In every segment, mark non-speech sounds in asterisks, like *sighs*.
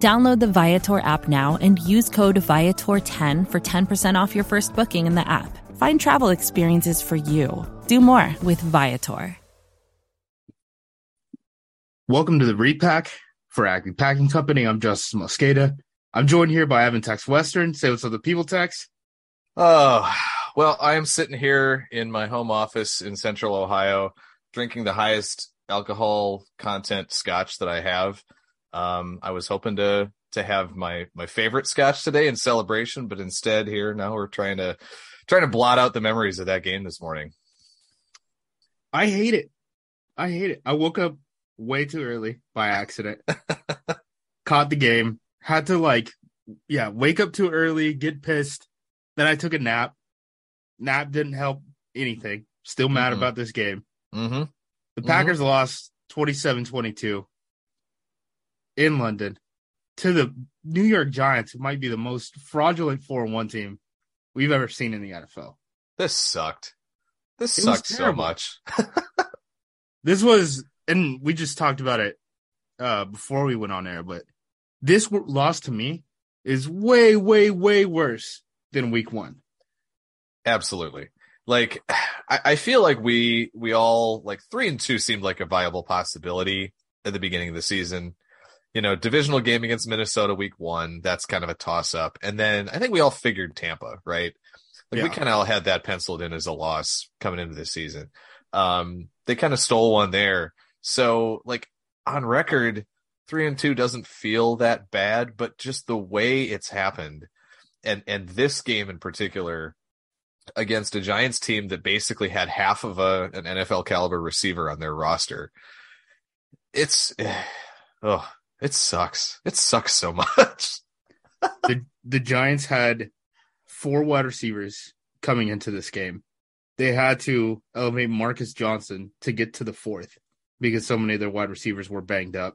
Download the Viator app now and use code Viator10 for 10% off your first booking in the app. Find travel experiences for you. Do more with Viator. Welcome to the repack for Acme Packing Company. I'm Justice Mosqueda. I'm joined here by Evan Tex Western. Say what's up, the people, Tex. Oh, well, I am sitting here in my home office in Central Ohio, drinking the highest alcohol content scotch that I have. Um, I was hoping to to have my my favorite scotch today in celebration, but instead here now we're trying to trying to blot out the memories of that game this morning. I hate it. I hate it. I woke up way too early by accident. *laughs* Caught the game. Had to like yeah, wake up too early, get pissed. Then I took a nap. Nap didn't help anything. Still mad Mm-hmm. about this game. Mm-hmm. The Packers lost 27-22 in London to the New York Giants, who might be the most fraudulent 4-1 team we've ever seen in the NFL. This sucked. This It sucked so much. *laughs* This was, and we just talked about it uh, before we went on air, but this w- loss to me is way, way, way worse than week one. Absolutely. Like *sighs* I, I feel like we we all like three and two seemed like a viable possibility at the beginning of the season. You know, divisional game against Minnesota week one, that's kind of a toss up. And then I think we all figured Tampa, right? Like we kind of all had that penciled in as a loss coming into this season. Um, they kind of stole one there. So like on record, three and two doesn't feel that bad, but just the way it's happened and, and this game in particular, against a Giants team that basically had half of a an NFL caliber receiver on their roster. It's *sighs* oh, it sucks. It sucks so *laughs* much. the the Giants had four wide receivers coming into this game. They had to elevate Marcus Johnson to get to the fourth because so many of their wide receivers were banged up.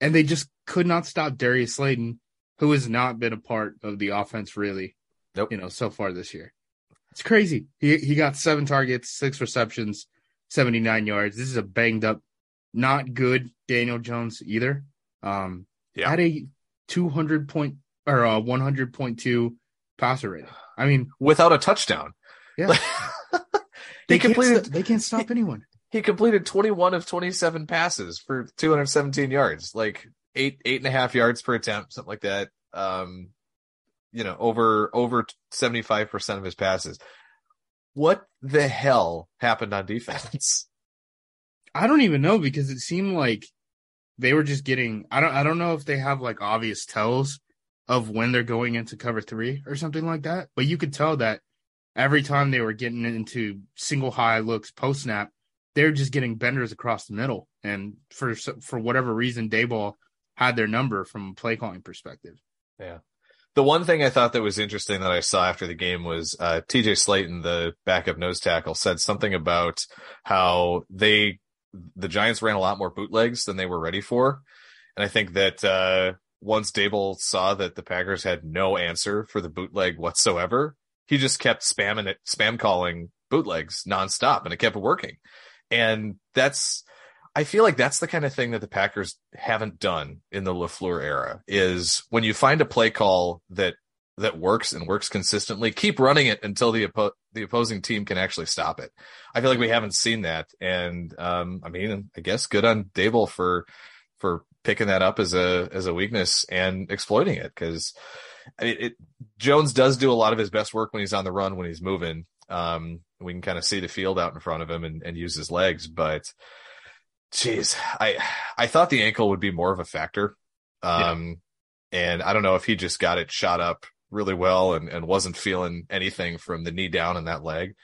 And they just could not stop Darius Slayton, who has not been a part of the offense really, Nope. you know, so far this year. It's crazy. He he got seven targets, six receptions, 79 yards. This is a banged up, not good Daniel Jones either. Um Yeah. had a 200 point or a 100.2 passer rating. I mean, Without a touchdown. yeah, *laughs* he they can't completed st- they can't stop anyone. he completed 21 of 27 passes for 217 yards, like eight eight and a half yards per attempt, something like that. Um, you know, over over 75 percent of his passes. What the hell happened on defense? *laughs* I don't even know because it seemed like they were just getting. I don't. I don't know if they have like obvious tells of when they're going into cover three or something like that. But you could tell that every time they were getting into single high looks post snap, they're just getting benders across the middle. And for for whatever reason, Daboll had their number from a play calling perspective. Yeah. The one thing I thought that was interesting that I saw after the game was uh, TJ Slaton, the backup nose tackle, said something about how they, the Giants ran a lot more bootlegs than they were ready for. And I think that uh, once Daboll saw that the Packers had no answer for the bootleg whatsoever, he just kept spamming it, spam calling bootlegs nonstop and it kept working. And that's, I feel like that's the kind of thing that the Packers haven't done in the LaFleur era is when you find a play call that that works and works consistently, keep running it until the oppo- the opposing team can actually stop it. I feel like we haven't seen that, and um, I mean, I guess good on Daboll for for picking that up as a as a weakness and exploiting it because it, it Jones does do a lot of his best work when he's on the run when he's moving. Um, we can kind of see the field out in front of him and, and use his legs, but Jeez, I I thought the ankle would be more of a factor. Um and I don't know if he just got it shot up really well and, and wasn't feeling anything from the knee down in that leg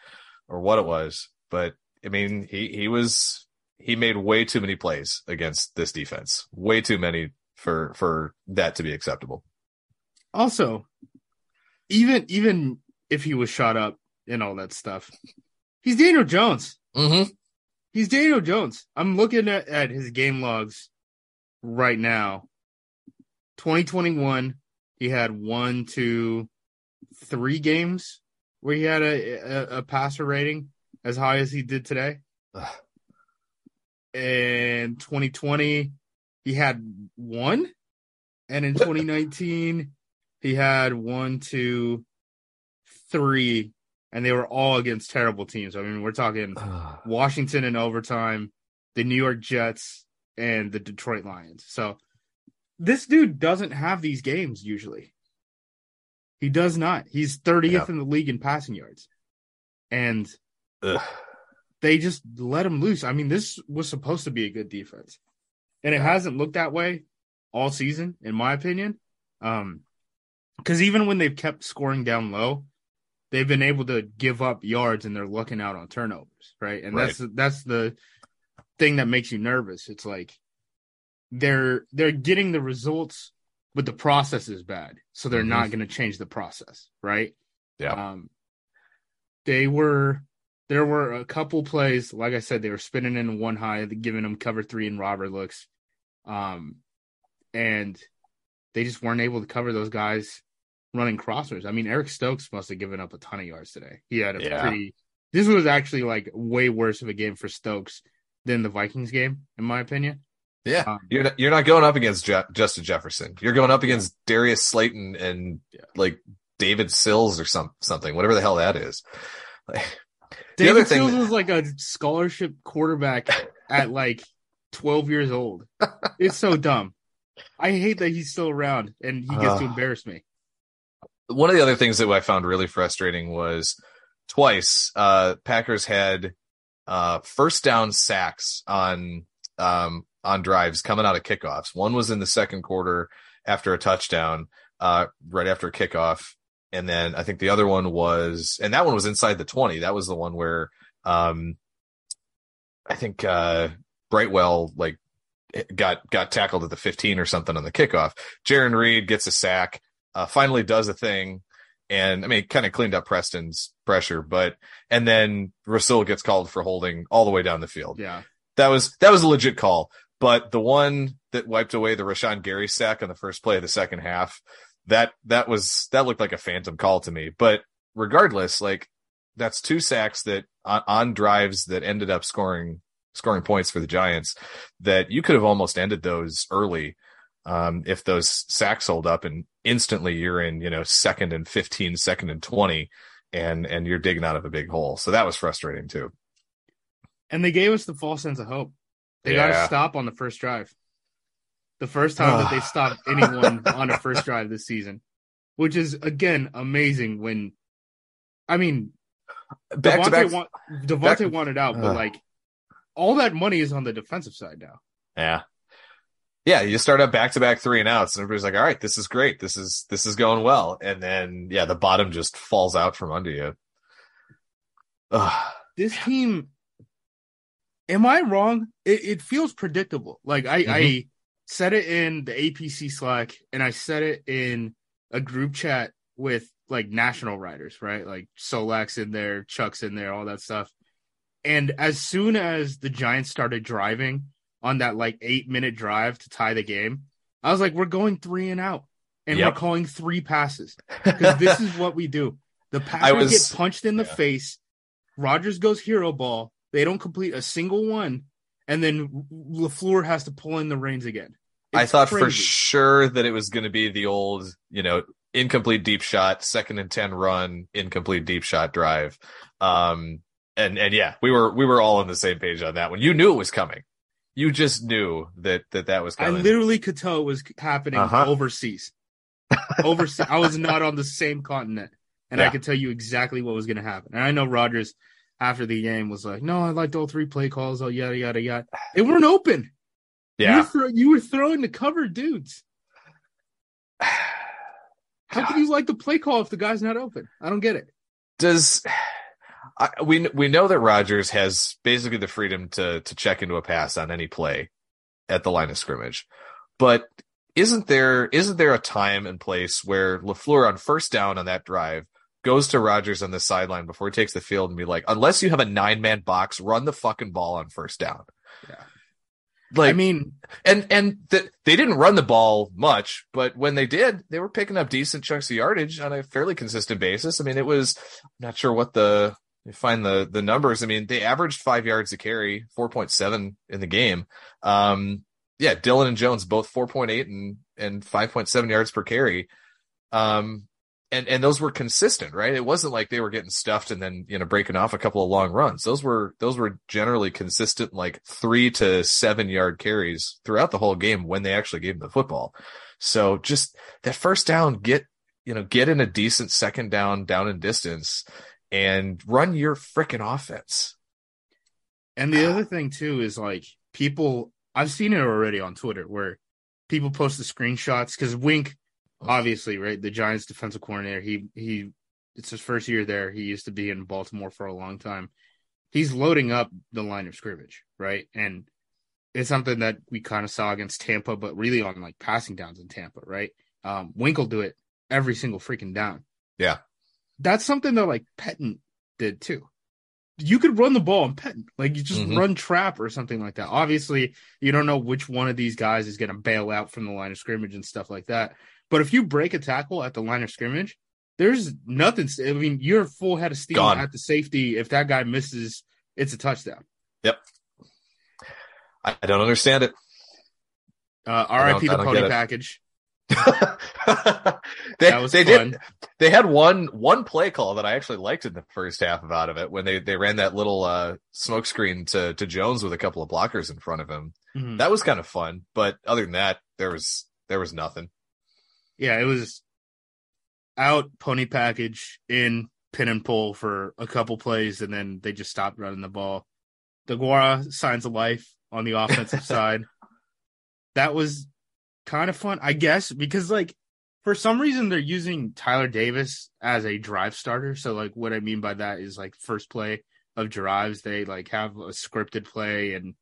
or what it was. But I mean he he was he made way too many plays against this defense. Way too many for for that to be acceptable. Also, even even if he was shot up and all that stuff, he's Daniel Jones. Mm-hmm. He's Daniel Jones. I'm looking at, at his game logs right now. 2021, he had one, two, three games where he had a, a, a passer rating as high as he did today. Ugh. And 2020, he had one. And in *laughs* 2019, he had one, two, three, and they were all against terrible teams. I mean, we're talking Washington in overtime, the New York Jets, and the Detroit Lions. So this dude doesn't have these games usually. He does not. He's 30th Yeah. in the league in passing yards. And Ugh. they just let him loose. I mean, this was supposed to be a good defense. And it hasn't looked that way all season, in my opinion. Um, because even when they've kept scoring down low, they've been able to give up yards and they're looking out on turnovers, right? And that's that's the thing that makes you nervous. It's like they're they're getting the results, but the process is bad, so they're Mhm. not going to change the process, right? Yeah. Um, they were there were a couple plays, like I said, they were spinning in one high, giving them cover three and robber looks, um, and they just weren't able to cover those guys running crossers. I mean, Eric Stokes must have given up a ton of yards today. He had a Yeah. pretty. This was actually like way worse of a game for Stokes than the Vikings game, in my opinion. Yeah, Um, you're not, you're not going up against Je- Justin Jefferson. You're going up against Darius Slayton and Yeah. like David Sills or some something, whatever the hell that is. Like, David Sills that- was like a scholarship quarterback at like 12 years old. It's so dumb. I hate that he's still around and he gets to embarrass me. one of the other things that I found really frustrating was twice uh Packers had uh first down sacks on um on drives coming out of kickoffs. One was in the second quarter after a touchdown, uh right after a kickoff. And then I think the other one was and that one was inside the 20. That was the one where um I think uh Brightwell like got got tackled at the 15 or something on the kickoff. Jarran Reed gets a sack uh, finally does a thing. And I mean, kind of cleaned up Preston's pressure, but, and then Rasul gets called for holding all the way down the field. Yeah. That was, that was a legit call. But the one that wiped away the Rashan Gary sack on the first play of the second half, that, that was, that looked like a phantom call to me. But regardless, like that's two sacks that on, on drives that ended up scoring, scoring points for the Giants that you could have almost ended those early um, if those sacks hold up and instantly you're in, you know, second and 15, second and 20 and, and you're digging out of a big hole. So that was frustrating too. And they gave us the false sense of hope. They got to stop on the first drive. The first time that they *sighs* stopped anyone on a first drive this season, which is again amazing. When I mean, Back to Devontae, back. want, Devontae back- wanted out, but Ugh. like all that money is on the defensive side now. Yeah. Yeah. You start up back to back three and outs and everybody's like, all right, this is great. This is, this is going well. And then, yeah, the bottom just falls out from under you. Ugh. this team am i wrong it, it feels predictable like i i Mhm. said it in the apc slack and i said it in a group chat with like national writers right like solak's in there chuck's in there all that stuff and as soon as the giants started driving on that like eight minute drive to tie the game i was like we're going three and out and Yep. we're calling three passes because this is *laughs* what we do. The Packers was- get punched in the yeah. face. Rodgers goes hero ball. They don't complete a single one, and then Lafleur has to pull in the reins again. I It's thought for sure that it was going to be the old, you know, incomplete deep shot, second and 10 run, incomplete deep shot drive. Um, and, and yeah, we were, we were all on the same page on that one. You knew it was coming. You just knew that, that that was I literally could tell it was happening Uh-huh. overseas. overseas, I was not on the same continent, and I could tell you exactly what was going to happen. And I know Rodgers after the game was like, "No, I liked all three play calls. Oh, yada yada yada." They weren't open. You were, yeah. throw- you were throwing the cover dudes. *sighs* How can you like the play call if the guy's not open? I don't get it. Does, I, we, we know that Rodgers has basically the freedom to, to check into a pass on any play at the line of scrimmage, but isn't there isn't there a time and place where Lafleur on first down on that drive goes to Rodgers on the sideline before he takes the field and be like, unless you have a nine man box, run the fucking ball on first down. Yeah. Like I mean, and and the, they didn't run the ball much, but when they did, they were picking up decent chunks of yardage on a fairly consistent basis. I mean, it was I'm not sure what the find the the numbers. I mean, they averaged five yards a carry, four point seven in the game. Um, yeah, Dillon and Jones both four point eight and and five point seven yards per carry. Um, and and those were consistent, right? It wasn't like they were getting stuffed and then you know breaking off a couple of long runs. Those were those were generally consistent, like three to seven yard carries throughout the whole game when they actually gave them the football. So just that first down, get you know get in a decent second down, down in distance, and run your freaking offense. And the other thing too is like people I've seen it already on Twitter where people post the screenshots because Wink, obviously, right, the Giants defensive coordinator, he he it's his first year there. He used to be in Baltimore for a long time. He's loading up the line of scrimmage, right? And it's something that we kind of saw against Tampa, but really on like passing downs in Tampa, right? Um, Wink will do it every single freaking down. Yeah. That's something that like Pettine did too you could run the ball and Pettine, like you just Mhm. run trap or something like that. Obviously, you don't know which one of these guys is going to bail out from the line of scrimmage and stuff like that. But if you break a tackle at the line of scrimmage, there's nothing. I mean, you're full head of steam Gone. at the safety. If that guy misses, it's a touchdown. I, I don't understand it. Uh, RIP the pony package. *laughs* they they fun. did they had one one play call that I actually liked in the first half of out of it when they they ran that little uh smoke screen to to Jones with a couple of blockers in front of him. Mhm. That was kind of fun, but other than that, there was there was nothing. Yeah, it was out pony package in pin and pull for a couple plays, and then they just stopped running the ball. DeGuara signs of life on the offensive *laughs* side. That was kind of fun, I guess, because like for some reason they're using Tyler Davis as a drive starter. So like what I mean by that is like first play of drives, they like have a scripted play and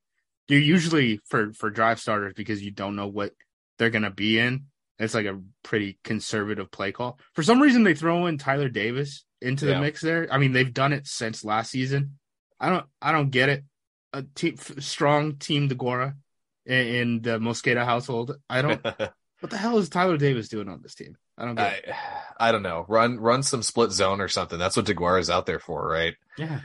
you're usually for for drive starters because you don't know what they're gonna be in. It's like a pretty conservative play call. For some reason, they throw in Tyler Davis into the Yeah. mix there. I mean, they've done it since last season. I don't, I don't get it. A team, strong team DeGuara in, in the Mosqueda household. I don't. *laughs* what the hell is Tyler Davis doing on this team? I don't get. it. I I don't know. Run run some split zone or something. That's what DeGuara is out there for, right? Yeah,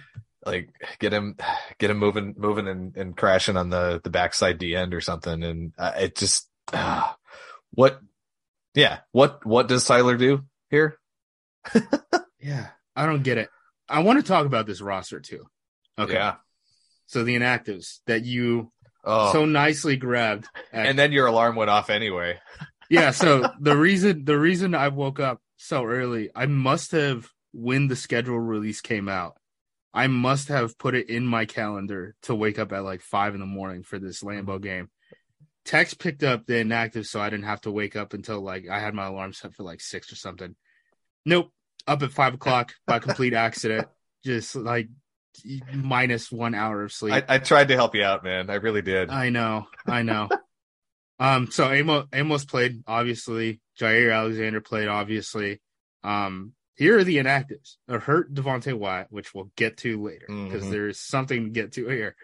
Like get him get him moving moving and, and crashing on the the backside D end or something. And uh, it just uh, *sighs* what yeah what what does Tyler do here? *laughs* yeah. I don't get it. I want to talk about this roster too. Okay. Yeah. So the inactives that you Oh. so nicely grabbed. At, and then your alarm went off anyway. *laughs* yeah so *laughs* the reason the reason i woke up so early i must have when the schedule release came out i must have put it in my calendar to wake up at like five in the morning for this lambo game tex picked up the inactive so i didn't have to wake up until like i had my alarm set for like six or something nope up at five o'clock by complete accident *laughs* just like minus one hour of sleep I, I tried to help you out, man. I really did. I know, I know. *laughs* um, so Amos, Amos played obviously. Jaire Alexander played obviously. Um, here are the inactives: a hurt Devonte Wyatt, which we'll get to later because Mhm. there is something to get to here.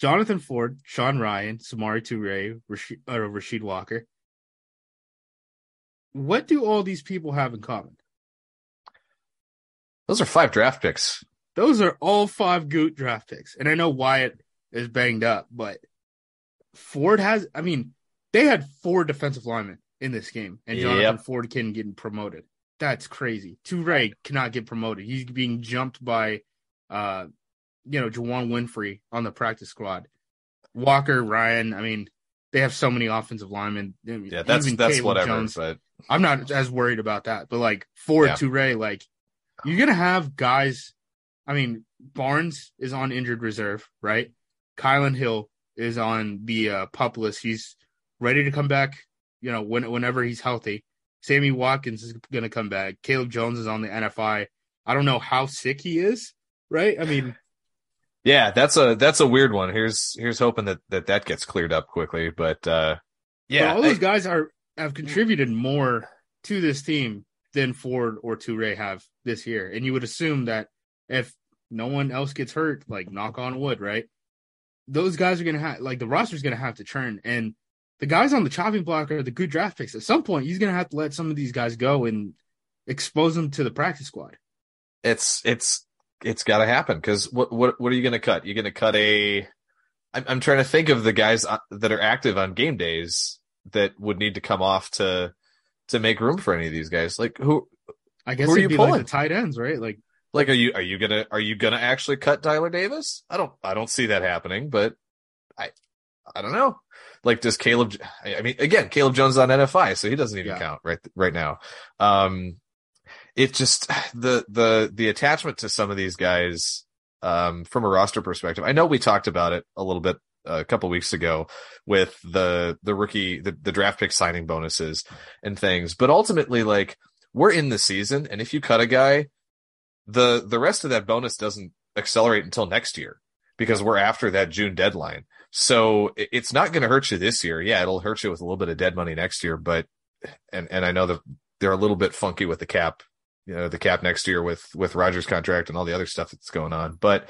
Jonathan Ford, Sean Rhyan, Samari Toure, Rasheed, uh, Rasheed Walker. What do all these people have in common? Those are five draft picks. Those are all five Gute draft picks. And I know Wyatt is banged up, but Ford has, I mean, they had four defensive linemen in this game, and Jonathan Yep. Ford can get promoted. That's crazy. Toure cannot get promoted. He's being jumped by, uh, you know, Juwann Winfree on the practice squad. Walker, Ryan, I mean, they have so many offensive linemen. Yeah, that's Even that's Caleb whatever. Jones. But I'm not as worried about that, but like Ford, Yeah. Toure, like you're gonna have guys. I mean, Barnes is on injured reserve, right? Kylin Hill is on the uh, pup list. He's ready to come back. You know, when whenever he's healthy. Sammy Watkins is gonna come back. Caleb Jones is on the NFI. I don't know how sick he is, right? I mean, yeah, that's a that's a weird one. Here's here's hoping that that that gets cleared up quickly. But uh, yeah, yeah, all those I- guys are have contributed more to this team than Ford or Toure have this year. And you would assume that if no one else gets hurt, like knock on wood, right? Those guys are gonna have like the roster's gonna have to churn. And the guys on the chopping block are the good draft picks. At some point, he's gonna have to let some of these guys go and expose them to the practice squad. It's it's it's got to happen because what what what are you going to cut? You're going to cut a. I'm I'm trying to think of the guys uh, that are active on game days that would need to come off to to make room for any of these guys. Like who? I guess Who are you be pulling? like the tight ends, right? Like Like are you are you gonna are you gonna actually cut Tyler Davis? I don't I don't see that happening, but I I don't know. Like does Caleb? I mean, again, Caleb Jones is on NFI, so he doesn't even Yeah. count right right now. Um, it just the the the attachment to some of these guys um from a roster perspective. I know we talked about it a little bit uh, a couple weeks ago with the the rookie the, the draft pick signing bonuses and things, but ultimately like we're in the season, and if you cut a guy, the the rest of that bonus doesn't accelerate until next year because we're after that June deadline. So it's not going to hurt you this year. Yeah, it'll hurt you with a little bit of dead money next year, but and and I know that they're a little bit funky with the cap, you know, the cap next year with with Rodgers contract and all the other stuff that's going on. But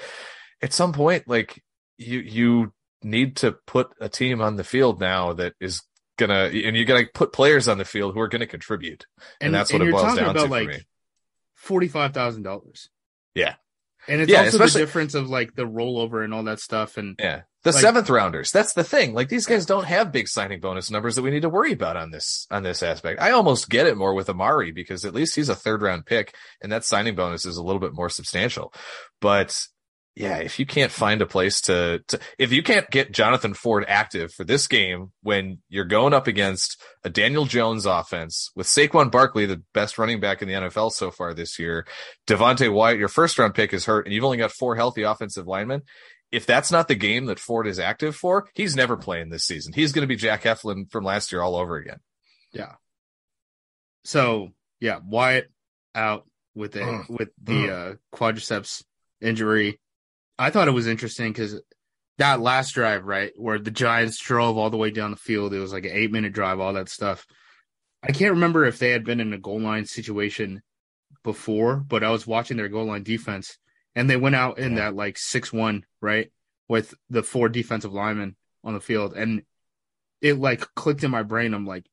at some point, like you you need to put a team on the field now that is gonna and you're gonna put players on the field who are gonna contribute. And, that's what it you're boils down to for like me. forty five thousand dollars. Yeah. And it's Yeah, also especially- the difference of like the rollover and all that stuff. And Yeah. The Like- seventh rounders. That's the thing. Like these guys don't have big signing bonus numbers that we need to worry about on this on this aspect. I almost get it more with Amari because at least he's a third round pick and that signing bonus is a little bit more substantial. But yeah, if you can't find a place to, to if you can't get Jonathan Ford active for this game when you're going up against a Daniel Jones offense with Saquon Barkley, the best running back in the NFL so far this year, Devonte Wyatt, your first round pick is hurt and you've only got four healthy offensive linemen if that's not the game that Ford is active for, he's never playing this season. He's going to be Jack Heflin from last year all over again. Yeah. So yeah, Wyatt out with the Mm. with the uh, quadriceps injury. I thought it was interesting because that last drive, right, where the Giants drove all the way down the field, it was like an eight minute drive, all that stuff. I can't remember if they had been in a goal line situation before, but I was watching their goal line defense and they went out in Yeah. that like six one, right, with the four defensive linemen on the field. And it like clicked in my brain. I'm like,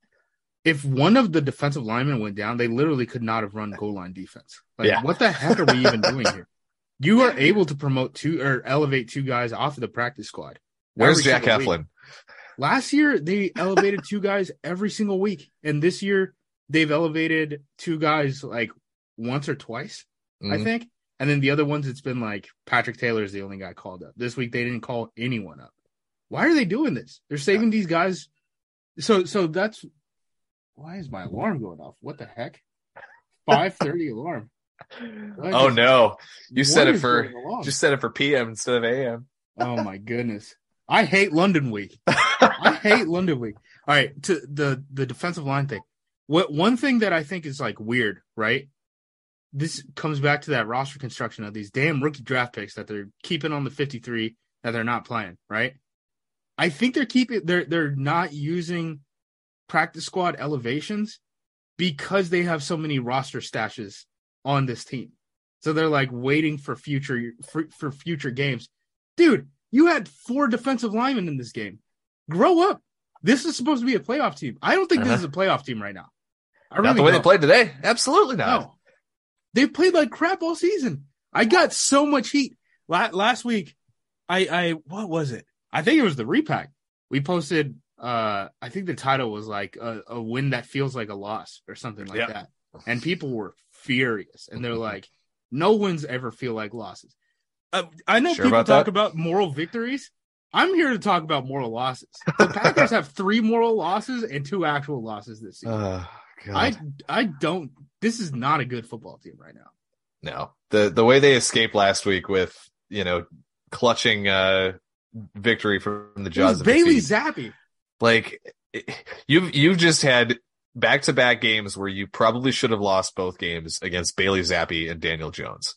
if one of the defensive linemen went down, they literally could not have run goal line defense. Like, Yeah. what the heck are we even doing here? *laughs* You are able to promote two or elevate two guys off of the practice squad. Where's Jack. Heflin? Last year they elevated two guys every single week, and this year they've elevated two guys like once or twice, I Mhm. think. And then the other ones, it's been like Patrick Taylor is the only guy called up. This week they didn't call anyone up. Why are they doing this? They're saving these guys. So so that's why is my alarm going off? What the heck? Five thirty alarm. I Oh no, you said it for just set it for PM instead of AM. Oh my goodness. I hate London week. I hate *laughs* London week. All right, to the the defensive line thing. What one thing that I think is like weird, right? This comes back to that roster construction of these damn rookie draft picks that they're keeping on the 53 that they're not playing, right? I think they're keeping they're they're not using practice squad elevations because they have so many roster stashes on this team. So they're like waiting for future for, for future games. Dude, you had four defensive linemen in this game. Grow up. This is supposed to be a playoff team. I don't think this is a playoff team right now. I Not really the way they played today. Absolutely not. No. They played like crap all season. I got so much heat. La- last week, I, I, what was it? I think it was the repack. We posted, uh, I think the title was like a, a win that feels like a loss or something like Yep. that. And people were furious and they're like, no wins ever feel like losses. Uh, I know Sure people about talk that? about moral victories. I'm here to talk about moral losses. The Packers *laughs* have three moral losses and two actual losses this season. God. I I don't. This is not a good football team right now. no. The the way they escaped last week with, you know, clutching uh victory from the jaws of Bailey. Zappe. Like you've you've just had back to back games where you probably should have lost both games against Bailey Zappe and Daniel Jones.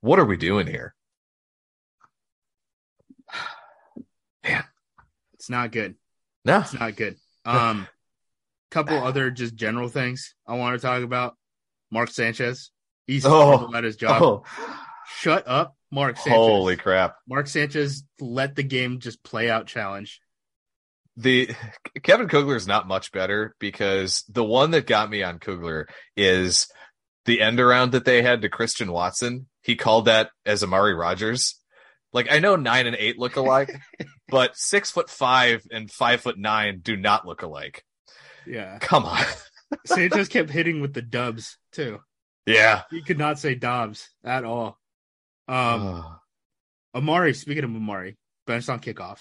What are we doing here? *sighs* Man. It's not good. No. It's not good. Um, *sighs* couple other just general things I want to talk about. Mark Sanchez. He's Oh. at his job. Oh, Shut up, Mark Sanchez. holy crap. Mark Sanchez let the game just play out challenge. The Kevin Kugler is not much better because the one that got me on Kugler is the end around that they had to Christian Watson. He called that as Amari Rodgers. Like I know nine and eight look alike, *laughs* but six foot five and five foot nine do not look alike. Yeah. Come on. *laughs* Sanchez kept hitting with the dubs too. yeah. He could not say Dobbs at all. Um Amari, speaking of Amari, benched on kickoff.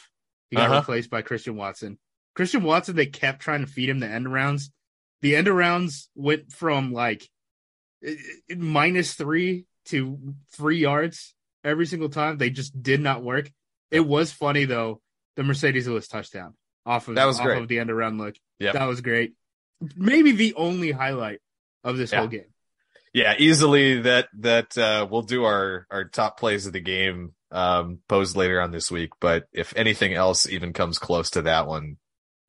He got Uh-huh. replaced by Christian Watson. Christian Watson, they kept trying to feed him the end arounds. The end arounds went from like minus three to three yards every single time. They just did not work. It was funny though, the Marcedes Lewis touchdown off of That was off great. of the end around look. Yeah, That was great. Maybe the only highlight of this Yeah. whole game. Yeah, easily that that uh we'll do our our top plays of the game um posed later on this week, but if anything else even comes close to that one,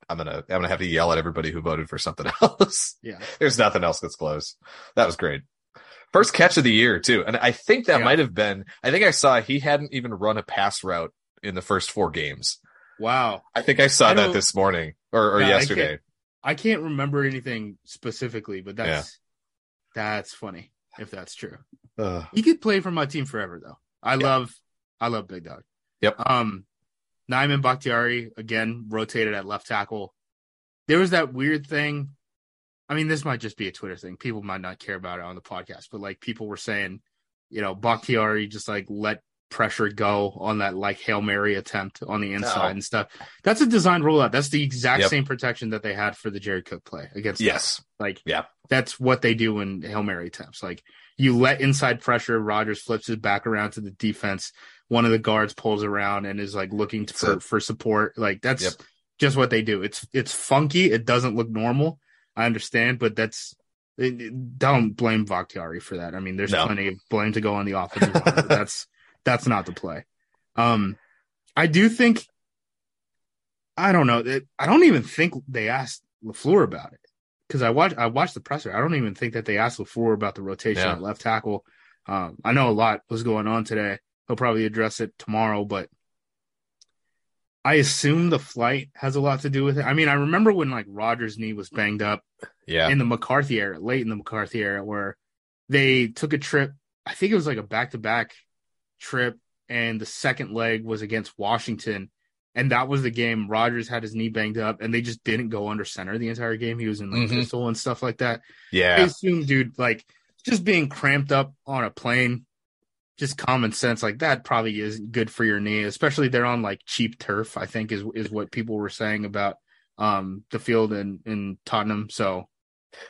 I'm to I'm to have to yell at everybody who voted for something *laughs* else. Yeah. There's nothing else that's close. That was great. First catch of the year too. And I think that Yeah. might have been I think I saw he hadn't even run a pass route in the first 4 games. Wow. I think I saw I that this morning or, or Yeah, I yesterday. I can't remember anything specifically, but that's that's funny if that's true. Ugh. He could play for my team forever though. I Yeah. love I love Big Dog. Yep. Um Nijman Bakhtiari again rotated at left tackle. There was that weird thing. I mean, this might just be a Twitter thing. People might not care about it on the podcast, but like people were saying, you know, Bakhtiari just like let pressure go on that like Hail Mary attempt on the inside No. and stuff. That's a design rollout. That's the exact Yep. same protection that they had for the Jared Cook play against. Yes. Like, Yeah. that's what they do in Hail Mary attempts. Like, you let inside pressure, Rodgers flips his back around to the defense. One of the guards pulls around and is like looking for, for support. Like, that's Yep. just what they do. It's it's funky. It doesn't look normal. I understand, but that's it- it- don't blame Bakhtiari for that. I mean, there's No. plenty of blame to go on the offensive line, that's *laughs* that's not the play. Um, I do think I don't know. It, I don't even think they asked Lafleur about it because I watched I watched the presser. I don't even think that they asked Lafleur about the rotation Yeah. at left tackle. Um, I know a lot was going on today. He'll probably address it tomorrow, but I assume the flight has a lot to do with it. I mean, I remember when like Rodgers' knee was banged up Yeah. in the McCarthy era, late in the McCarthy era, where they took a trip. I think it was like a back to back trip, and the second leg was against Washington. And that was the game. Rodgers had his knee banged up, and they just didn't go under center the entire game. He was in like Mhm. pistol and stuff like that. Yeah. I assume, dude, like just being cramped up on a plane, just common sense, like that probably isn't good for your knee, especially they're on like cheap turf. I think is is what people were saying about um the field in in Tottenham. So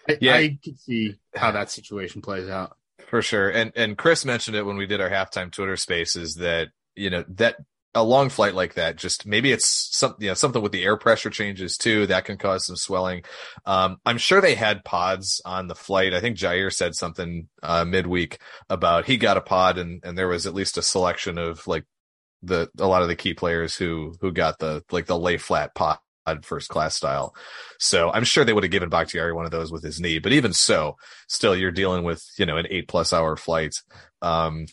I, Yeah. I could see how that situation plays out. For sure. And and Chris mentioned it when we did our halftime Twitter spaces that, you know, that a long flight like that, just maybe it's something, you know, something with the air pressure changes too, that can cause some swelling. Um, I'm sure they had pods on the flight. I think Jaire said something, uh, midweek about he got a pod and, and there was at least a selection of like the, a lot of the key players who, who got the, like the lay flat pod first class style. So I'm sure they would have given Bakhtiari one of those with his knee, but even so, still you're dealing with, you know, an eight plus hour flight. Um,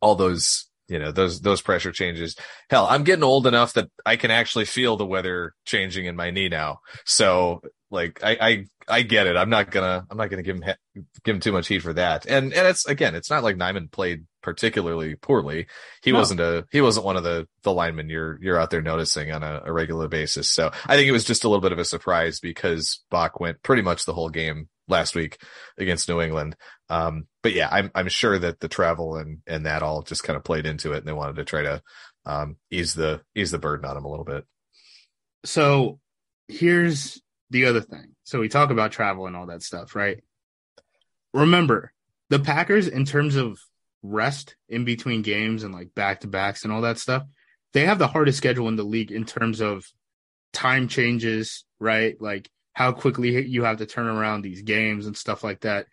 all those, you know, those, those pressure changes. Hell, I'm getting old enough that I can actually feel the weather changing in my knee now. So like, I, I, I get it. I'm not gonna, I'm not gonna give him, he- give him too much heat for that. And, and it's, again, it's not like Nijman played particularly poorly. He No. wasn't a, he wasn't one of the, the linemen you're, you're out there noticing on a, a regular basis. So I think it was just a little bit of a surprise because Bach went pretty much the whole game last week against New England. Um, but yeah, I'm, I'm sure that the travel and, and that all just kind of played into it and they wanted to try to, um, ease the, ease the burden on him a little bit. So here's the other thing. So we talk about travel and all that stuff, right? Remember, the Packers, in terms of rest in between games and like back to backs and all that stuff, they have the hardest schedule in the league in terms of time changes, right? Like how quickly you have to turn around these games and stuff like that.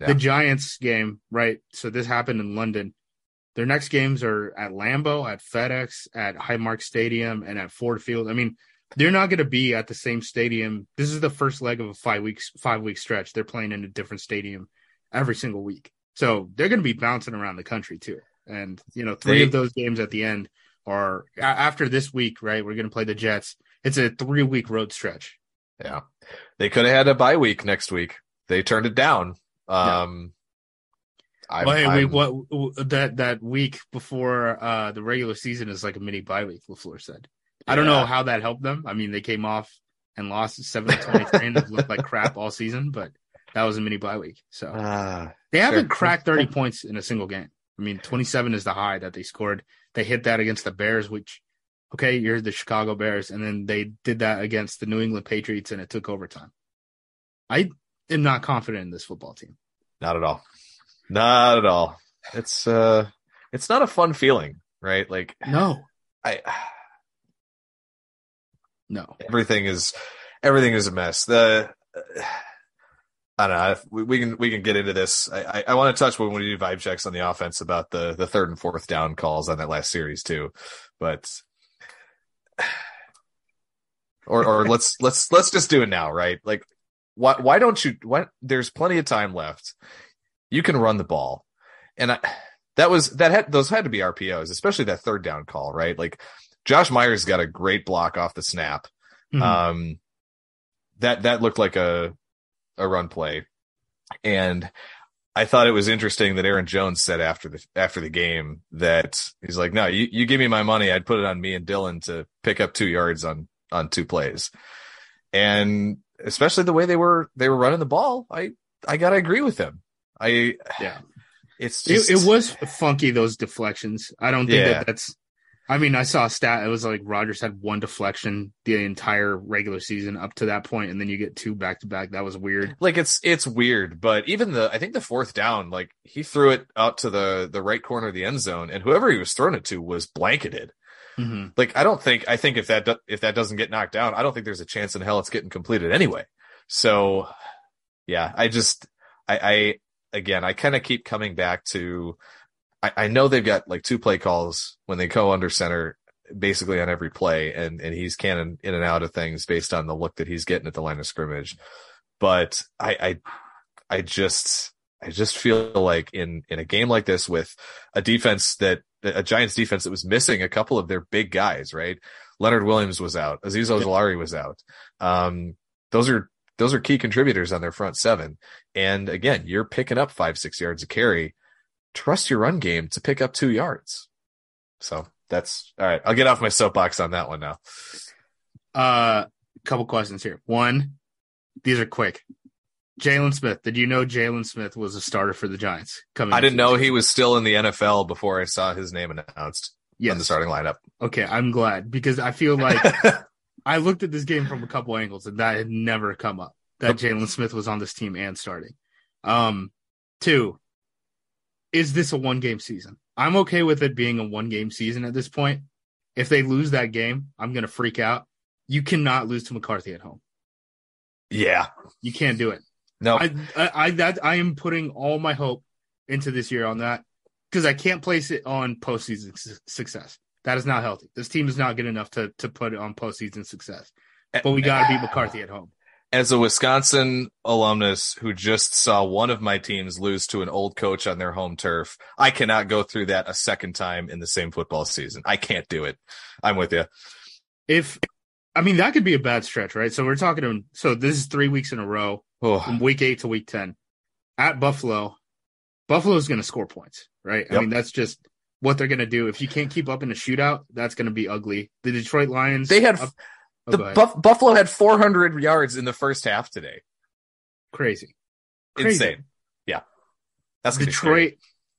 Yeah. The Giants game, right? So this happened in London. Their next games are at Lambeau, at FedEx, at Highmark Stadium, and at Ford Field. I mean, they're not going to be at the same stadium. This is the first leg of a five weeks five week stretch. They're playing in a different stadium every single week, so they're going to be bouncing around the country too. And you know, three They- of those games at the end are after this week, right? We're going to play the Jets. It's a three week road stretch. Yeah. They could have had a bye week next week. They turned it down. Yeah. Um, I'm- well, hey, we, I'm- what that that week before uh the regular season is like a mini bye week. Lafleur said. I don't know how that helped them. I mean, they came off and lost seven to twenty three and looked like crap all season, but that was a mini bye week. So Ah, they haven't sure. cracked thirty points in a single game. I mean, twenty seven is the high that they scored. They hit that against the Bears, which okay, you're the Chicago Bears, and then they did that against the New England Patriots, and it took overtime. I am not confident in this football team. not at all. Not at all. It's uh, it's not a fun feeling, right? Like No, I, no. everything is, everything is a mess. The, I don't know. We, we can we can get into this. I, I, I want to touch when we do vibe checks on the offense about the the third and fourth down calls on that last series too, but or or let's let's let's just do it now, right? Like, why why don't you? There's plenty of time left. You can run the ball, and I, that was that had those had to be RPOs, especially that third down call, right? Like, Josh Myers got a great block off the snap. Mhm. Um, that that looked like a a run play, and I thought it was interesting that Aaron Jones said after the after the game that he's like, "No, you you give me my money, I'd put it on me and Dillon to pick up two yards on on two plays," and especially the way they were they were running the ball, I I gotta agree with him. I Yeah. it's just It, it was funky those deflections. I don't think Yeah. that that's. I mean, I saw a stat. It was like Rodgers had one deflection the entire regular season up to that point, and then you get two back to back. That was weird. like it's it's weird, but even the I think the fourth down, like he threw it out to the the right corner of the end zone, and whoever he was throwing it to was blanketed. Mm-hmm. Like I don't think I think if that do, if that doesn't get knocked down, I don't think there's a chance in hell it's getting completed anyway. So yeah, I just I, I again I kind of keep coming back to I, I know they've got like two play calls when they go under center basically on every play and and he's cannon in and out of things based on the look that he's getting at the line of scrimmage. But I I I just I just feel like in in a game like this with a defense that a Giants defense that was missing a couple of their big guys, right? Leonard Williams was out, Azeez Ojulari was out. Um, those are those are key contributors on their front seven. And again, you're picking up five six yards of carry. Trust your run game to pick up two yards. So that's all right. I'll get off my soapbox on that one now. Uh, couple questions here. One, these are quick. Jaylon Smith. Did you know Jaylon Smith was a starter for the Giants? Coming, I didn't know he was still in the NFL before I saw his name announced in the starting lineup. Okay, I'm glad because I feel like *laughs* I looked at this game from a couple angles and that had never come up that Jaylon Smith was on this team and starting. Um, two, is this a one game season? I'm okay with it being a one game season at this point. If they lose that game, I'm going to freak out. You cannot lose to McCarthy at home. yeah. You can't do it. No. I, I, I that I am putting all my hope into this year on that because I can't place it on postseason su- success. That is not healthy. This team is not good enough to to put it on postseason success. But we got to beat McCarthy at home. as a Wisconsin alumnus who just saw one of my teams lose to an old coach on their home turf, I cannot go through that a second time in the same football season. I can't do it. I'm with you. If I mean that could be a bad stretch, right? So we're talking. So this is three weeks in a row Oh, from week eight to week ten at Buffalo. Buffalo is going to score points, right? I mean that's just what they're going to do. If you can't keep up in a shootout, that's going to be ugly. The Detroit Lions. they had up- oh, the go ahead. Buff- Buffalo had 400 yards in the first half today. crazy. Crazy. Insane. Yeah. That's gonna be scary. Detroit,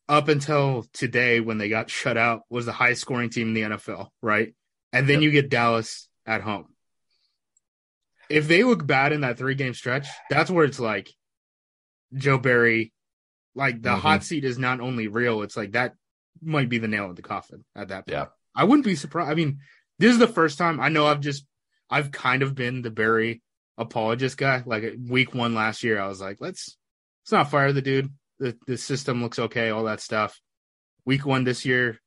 up until today, when they got shut out, was the highest scoring team in the NFL, right? And then Yep. you get Dallas at home. If they look bad in that three game stretch, that's where it's like Joe Barry, like the Mhm. hot seat is not only real, it's like that might be the nail in the coffin at that point. Yeah. I wouldn't be surprised. I mean, this is the first time I know I've just, I've kind of been the Barry apologist guy. Like week one last year, I was like, let's, let's not fire the dude. The, the system looks okay, all that stuff. Week one this year,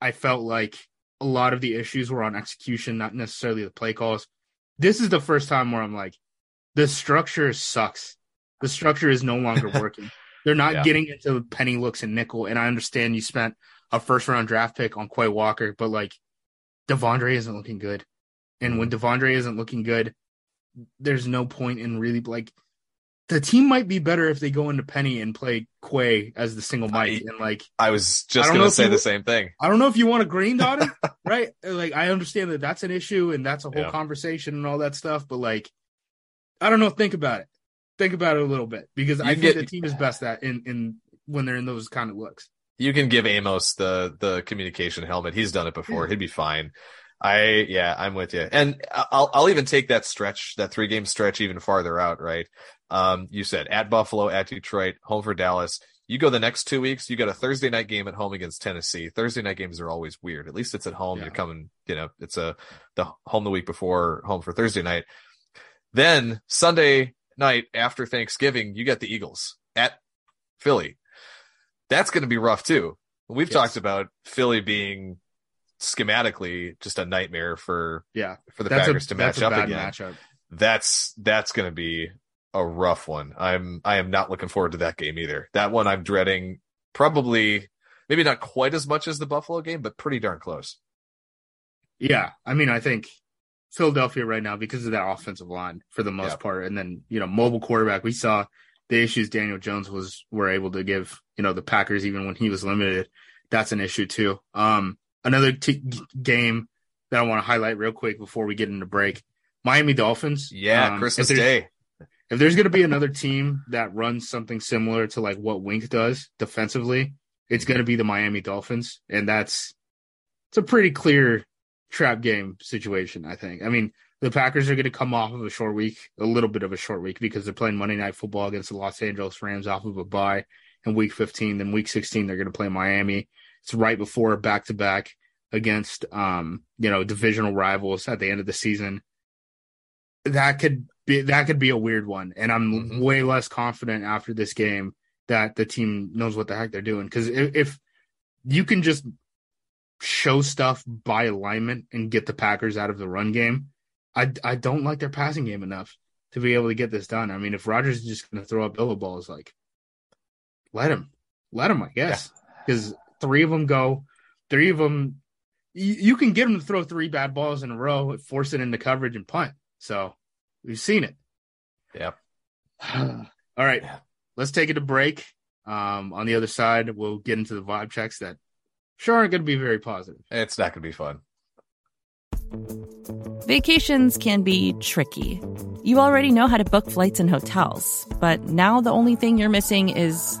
I felt like a lot of the issues were on execution, not necessarily the play calls. This is the first time where I'm like, the structure sucks. The structure is no longer *laughs* working. They're not Yeah. getting into penny looks and nickel. And I understand you spent a first round draft pick on Quay Walker, but like Devondre isn't looking good. And when mm-hmm. Devondre isn't looking good, there's no point in really like the team might be better if they go into Penny and play Quay as the single Mike. and like I was just don't gonna say you- the same thing. I don't know if you want a green dot *laughs* right? Like I understand that that's an issue and that's a whole Yeah. conversation and all that stuff, but like I don't know. Think about it. Think about it a little bit because I You think get- the team is best at in in when they're in those kind of looks. You can give Amos the the communication helmet. He's done it before. He'd be fine. I yeah, I'm with you. And I'll I'll even take that stretch, that three game stretch even farther out, right? Um you said at Buffalo, at Detroit, home for Dallas. You go the next two weeks, you got a Thursday night game at home against Tennessee. Thursday night games are always weird. At least it's at home. Yeah. You're coming, you know, it's a the home the week before, home for Thursday night. Then Sunday night after Thanksgiving, you got the Eagles at Philly. That's going to be rough too. We've Yes. talked about Philly being schematically just a nightmare for Yeah, for the that's a Packers to that's match a up again. matchup. That's that's going to be a rough one. I'm I am not looking forward to that game either. That one I'm dreading probably maybe not quite as much as the Buffalo game, but pretty darn close. Yeah, I mean, I think Philadelphia right now because of that offensive line for the most Yeah. part, and then you know mobile quarterback. We saw the issues Daniel Jones was were able to give you know the Packers even when he was limited. That's an issue too. Um, another t- game that I want to highlight real quick before we get into break: Miami Dolphins. Yeah, Um, Christmas there's- Day. If there's going to be another team that runs something similar to like what Wink does defensively, it's going to be the Miami Dolphins, and that's it's a pretty clear trap game situation. I think. I mean, the Packers are going to come off of a short week, a little bit of a short week because they're playing Monday Night Football against the Los Angeles Rams off of a bye in Week 15. Then Week 16 they're going to play Miami. It's right before back to back against um you know divisional rivals at the end of the season. That could be that could be a weird one, and I'm Mhm. way less confident after this game that the team knows what the heck they're doing. Because if, if you can just show stuff by alignment and get the Packers out of the run game, I I don't like their passing game enough to be able to get this done. I mean, if Rodgers is just going to throw up Billo balls, like let him, let him, I guess, because three of them go, three of them. You, you can get them to throw three bad balls in a row, force it into coverage and punt. So we've seen it. Yep. *sighs* All right, Yeah. let's take it a break. Um, on the other side, we'll get into the vibe checks that sure aren't going to be very positive. It's not going to be fun. Vacations can be tricky. You already know how to book flights and hotels, but now the only thing you're missing is,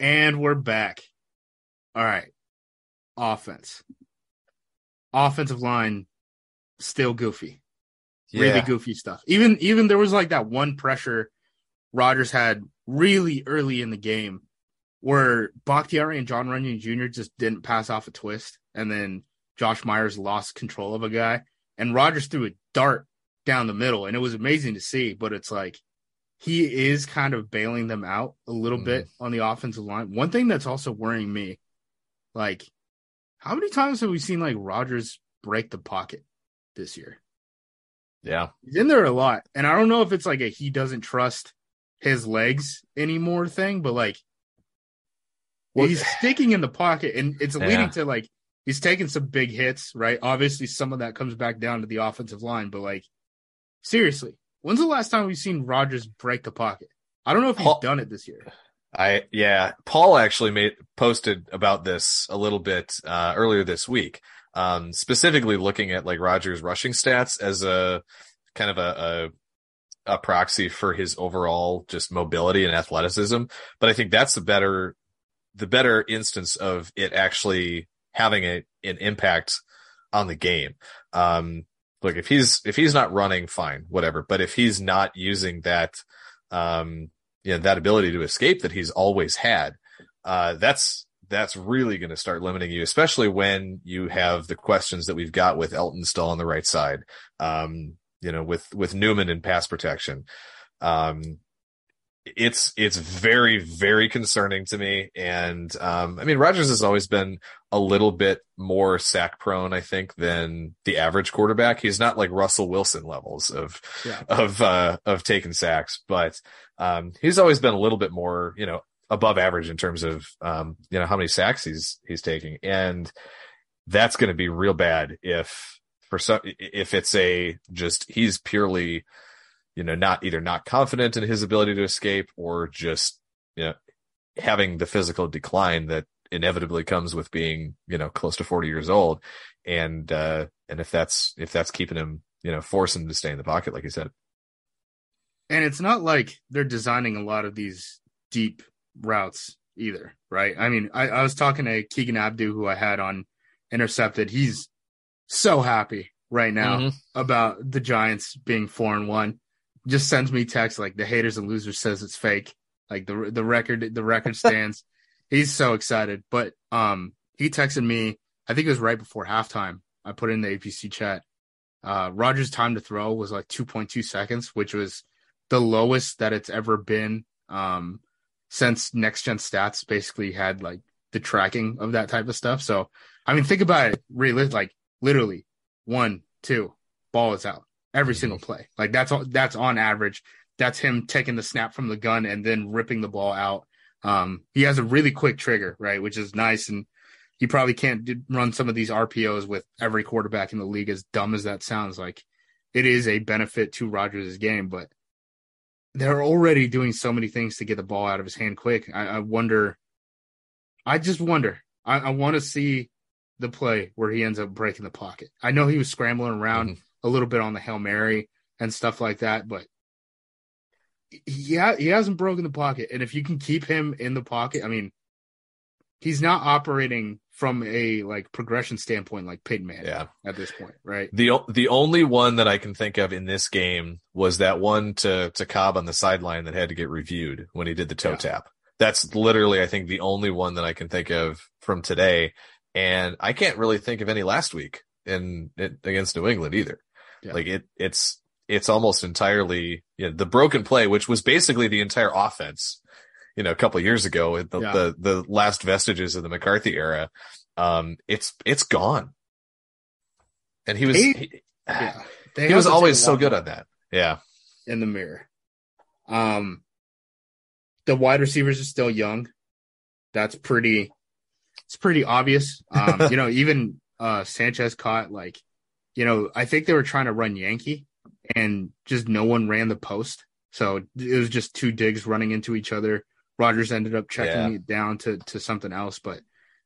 And we're back. All right. Offense. Offensive line still goofy. Really goofy stuff. Even even there was like that one pressure Rodgers had really early in the game where Bakhtiari and Jon Runyan Jr. just didn't pass off a twist. and then Josh Myers lost control of a guy, and Rodgers threw a dart down the middle, and it was amazing to see. But it's like he is kind of bailing them out a little Mhm. bit on the offensive line. One thing that's also worrying me, like, how many times have we seen like Rodgers break the pocket this year? Yeah. He's in there a lot, and I don't know if it's like a he doesn't trust his legs anymore thing, but like Well- he's sticking in the pocket, and it's Yeah. leading to like he's taking some big hits, right? Obviously, some of that comes back down to the offensive line, but like seriously, when's the last time we've seen Rodgers break the pocket? I don't know if he's Paul- done it this year. I yeah, Paul actually made posted about this a little bit uh, earlier this week. Um, specifically looking at like Rodgers' rushing stats as a kind of a, a a proxy for his overall just mobility and athleticism. But I think that's the better the better instance of it actually having a, an impact on the game. Um, look, if he's if he's not running, fine, whatever. But if he's not using that um you know, that ability to escape that he's always had, uh, that's, that's really going to start limiting you, especially when you have the questions that we've got with Elgton still on the right side. Um, you know, with, with Nijman in pass protection. Um, it's, it's very, very concerning to me. And, um, I mean, Rodgers has always been a little bit more sack prone, I think, than the average quarterback. He's not like Russell Wilson levels of, Yeah. of, uh, of taking sacks, but, um, he's always been a little bit more, you know, above average in terms of, um, you know, how many sacks he's, he's taking. And that's going to be real bad if for some, if it's a just, he's purely, you know, not either not confident in his ability to escape or just, you know, having the physical decline that inevitably comes with being, you know, close to 40 years old. And, uh, and if that's, if that's keeping him, you know, forcing him to stay in the pocket, like you said. And it's not like they're designing a lot of these deep routes either, right? I mean, I, I was talking to Keegan Abdu, who I had on intercepted. He's so happy right now Mhm. about the Giants being four and one. Just sends me text like the haters and losers says it's fake. Like the the record the record *laughs* stands. He's so excited. But um he texted me, I think it was right before halftime. I put in the APC chat. Uh Rodgers' time to throw was like 2.2 seconds, which was the lowest that it's ever been um since next gen stats basically had like the tracking of that type of stuff. So I mean think about it really like literally one, two, ball is out every single play. Like that's that's on average. That's him taking the snap from the gun and then ripping the ball out. Um, he has a really quick trigger, right, which is nice. And he probably can't run some of these RPOs with every quarterback in the league. As dumb as that sounds, like it is a benefit to Rodgers' game, but they're already doing so many things to get the ball out of his hand quick. I, I wonder. I just wonder. I, I want to see the play where he ends up breaking the pocket. I know he was scrambling around Mhm. A little bit on the hail mary and stuff like that, but yeah, he hasn't broken the pocket. And if you can keep him in the pocket, I mean, he's not operating from a like progression standpoint like Manning Yeah. at this point, right? The the only one that I can think of in this game was that one to to Cobb on the sideline that had to get reviewed when he did the toe Yeah. tap. That's literally I think the only one that I can think of from today, and I can't really think of any last week in, in against New England either. Yeah. Like it it's it's almost entirely you know, the broken play, which was basically the entire offense. You know, a couple years ago, the, Yeah. the the last vestiges of the McCarthy era, um, it's it's gone. And he was He- he, Yeah. *sighs* He was always so good on that. Yeah. in the mirror. Um, the wide receivers are still young. That's pretty. It's pretty obvious. Um, *laughs* you know, even uh Sanchez caught like, you know, I think they were trying to run Yankee, and just no one ran the post, so it was just two digs running into each other. Rodgers ended up checking Yeah. it down to to something else, but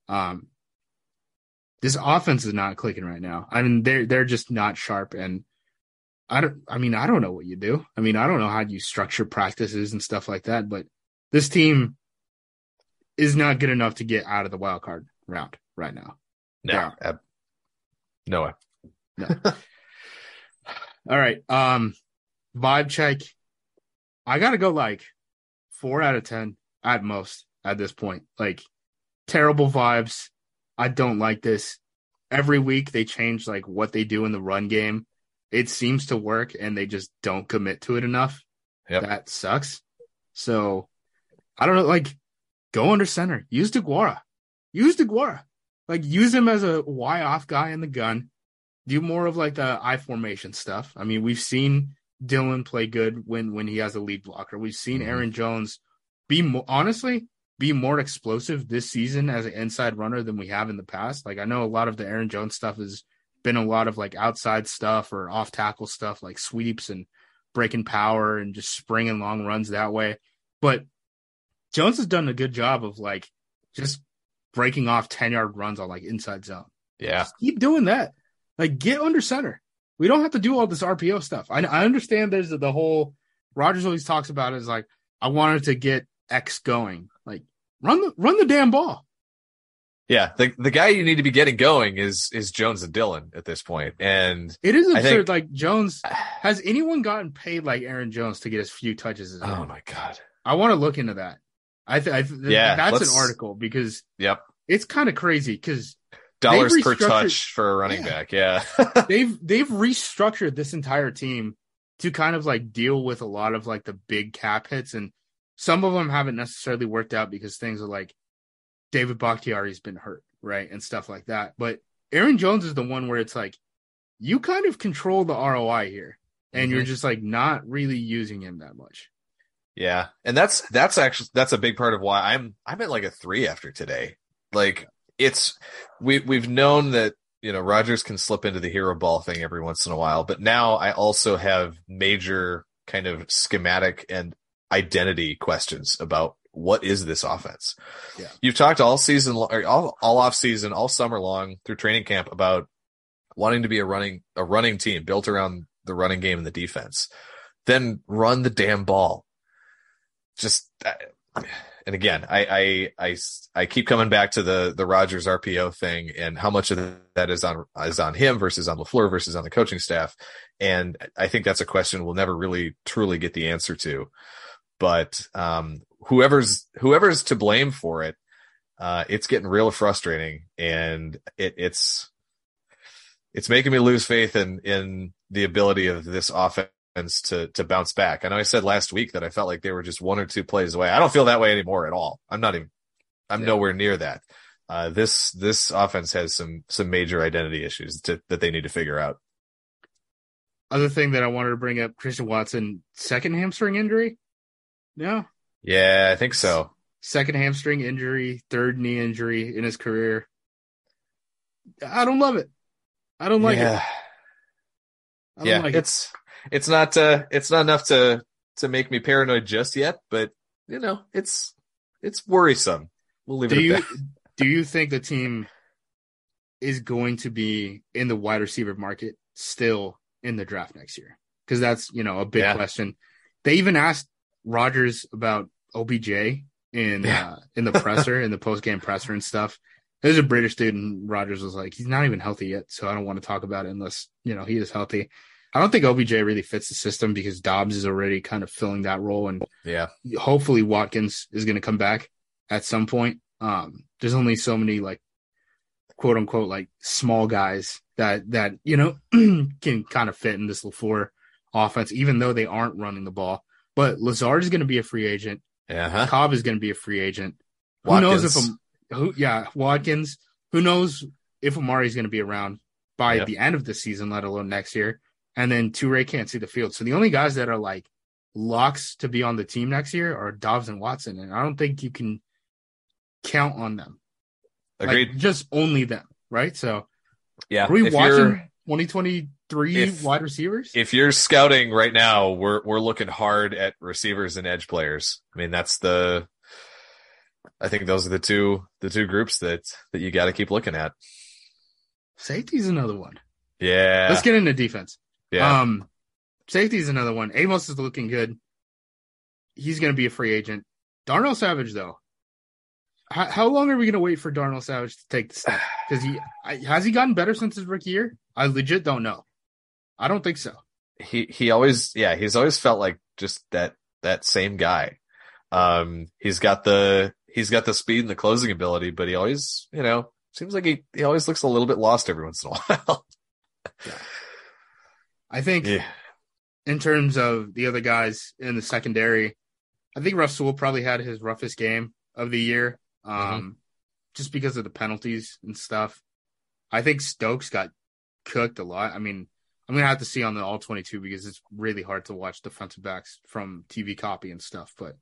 um, this offense is not clicking right now. I mean, they're they're just not sharp, and I don't. I mean, I don't know what you do. I mean, I don't know how you structure practices and stuff like that. But this team is not good enough to get out of the wild card round right now. No. Ab- no way. *sighs* All right. Um, vibe check. I gotta go like four out of ten at most at this point. Like terrible vibes. I don't like this. every week they change like what they do in the run game. It seems to work and they just don't commit to it enough. Yep. That sucks. So I don't know, like go under center. Use DeGuara. Use DeGuara. Like use him as a Y off guy in the gun. Do more of like the I formation stuff. I mean, we've seen Dillon play good when when he has a lead blocker. We've seen Mhm. Aaron Jones be more honestly be more explosive this season as an inside runner than we have in the past. Like I know a lot of the Aaron Jones stuff has been a lot of like outside stuff or off tackle stuff like sweeps and breaking power and just springing long runs that way. But Jones has done a good job of like just breaking off 10 yard runs on like inside zone. Yeah. Just keep doing that. Like get under center. We don't have to do all this RPO stuff. I, I understand there's the, whole Rodgers always talks about is like I wanted to get X going. Like run the run the damn ball. Yeah. The the guy you need to be getting going is is Jones and Dillon at this point. And It is absurd. think- like Jones has anyone gotten paid like Aaron Jones to get as few touches as him? oh my god. I want to look into that. I think th- Yeah, that's an article because Yep. it's kind of crazy because Dollars per touch for a running Yeah. back. Yeah. *laughs* they've they've restructured this entire team to kind of like deal with a lot of like the big cap hits and some of them haven't necessarily worked out because things are like David Bakhtiari's been hurt, right? And stuff like that. But Aaron Jones is the one where it's like you kind of control the ROI here and you're Mhm. just like not really using him that much. Yeah, and that's that's actually that's a big part of why I'm I'm at like a three after today. Like it's we we've known that you know Rodgers can slip into the hero ball thing every once in a while, but now I also have major kind of schematic and identity questions about what is this offense. Yeah. You've talked all season or all all off season, all summer long through training camp about wanting to be a running a running team built around the running game and the defense. Then run the damn ball just uh, and again I, I i i keep coming back to the the rodgers rpo thing and how much of that is on is on him versus on LaFleur versus on the coaching staff. And i think that's a question we'll never really truly get the answer to. But um whoever's whoever's to blame for it uh it's getting real frustrating and it it's it's making me lose faith in in the ability of this offense to to bounce back. I know I said last week that I felt like they were just one or two plays away. I don't feel that way anymore at all. I'm not even I'm Yeah. nowhere near that. Uh, this this offense has some some major identity issues to, that they need to figure out. Other thing that I wanted to bring up, Christian Watson, second hamstring injury. No, Yeah, I think so. second hamstring injury, third knee injury in his career. I don't love it. I don't like it. yeah, I don't yeah. like it. it's it's not uh it's not enough to to make me paranoid just yet, but you know it's it's worrisome. We'll leave Do it you that. do you think the team is going to be in the wide receiver market still in the draft next year? Because that's you know a big Yeah. question. They even asked Rodgers about OBJ in Yeah. uh, in the presser in the post game presser and stuff. There's a British dude, and Rodgers was like, he's not even healthy yet, so I don't want to talk about it unless you know he is healthy. I don't think OBJ really fits the system because Doubs is already kind of filling that role, and Yeah, hopefully Watkins is going to come back at some point. Um, there's only so many like quote unquote like small guys that that you know *clears throat* can kind of fit in this LaFleur offense, even though they aren't running the ball. But Lazard is going to be a free agent. yeah, huh? Cobb is going to be a free agent. Who knows if Watkins. um, who yeah Watkins? Who knows if Amari is going to be around by Yep. the end of the season, let alone next year? And then Toure can't see the field, so the only guys that are like locks to be on the team next year are Doubs and Watson, and I don't think you can count on them. Like, Agreed. just only them, right? So yeah, are we if watching 2023 if- wide receivers? if you're scouting right now, we're we're looking hard at receivers and edge players. I mean, that's the I think those are the two the two groups that that you got to keep looking at. Safety's another one. Yeah. Let's get into defense. Yeah. Um, safety is another one. Amos is looking good. He's going to be a free agent. Darnell Savage, though, how, how long are we going to wait for Darnell Savage to take the step? *sighs* Because he I, has he gotten better since his rookie year? I legit don't know. I don't think so. he he always yeah, he's always felt like just that that same guy. Um he's got the he's got the speed and the closing ability, but he always, you know, seems like he, he always looks a little bit lost every once in a *laughs* while. I think yeah. in terms of the other guys in the secondary, I think Russell probably had his roughest game of the year, um, Mm-hmm. just because of the penalties and stuff. I think Stokes got cooked a lot. I mean, I'm gonna have to see on the all 22 because it's really hard to watch defensive backs from TV copy and stuff. But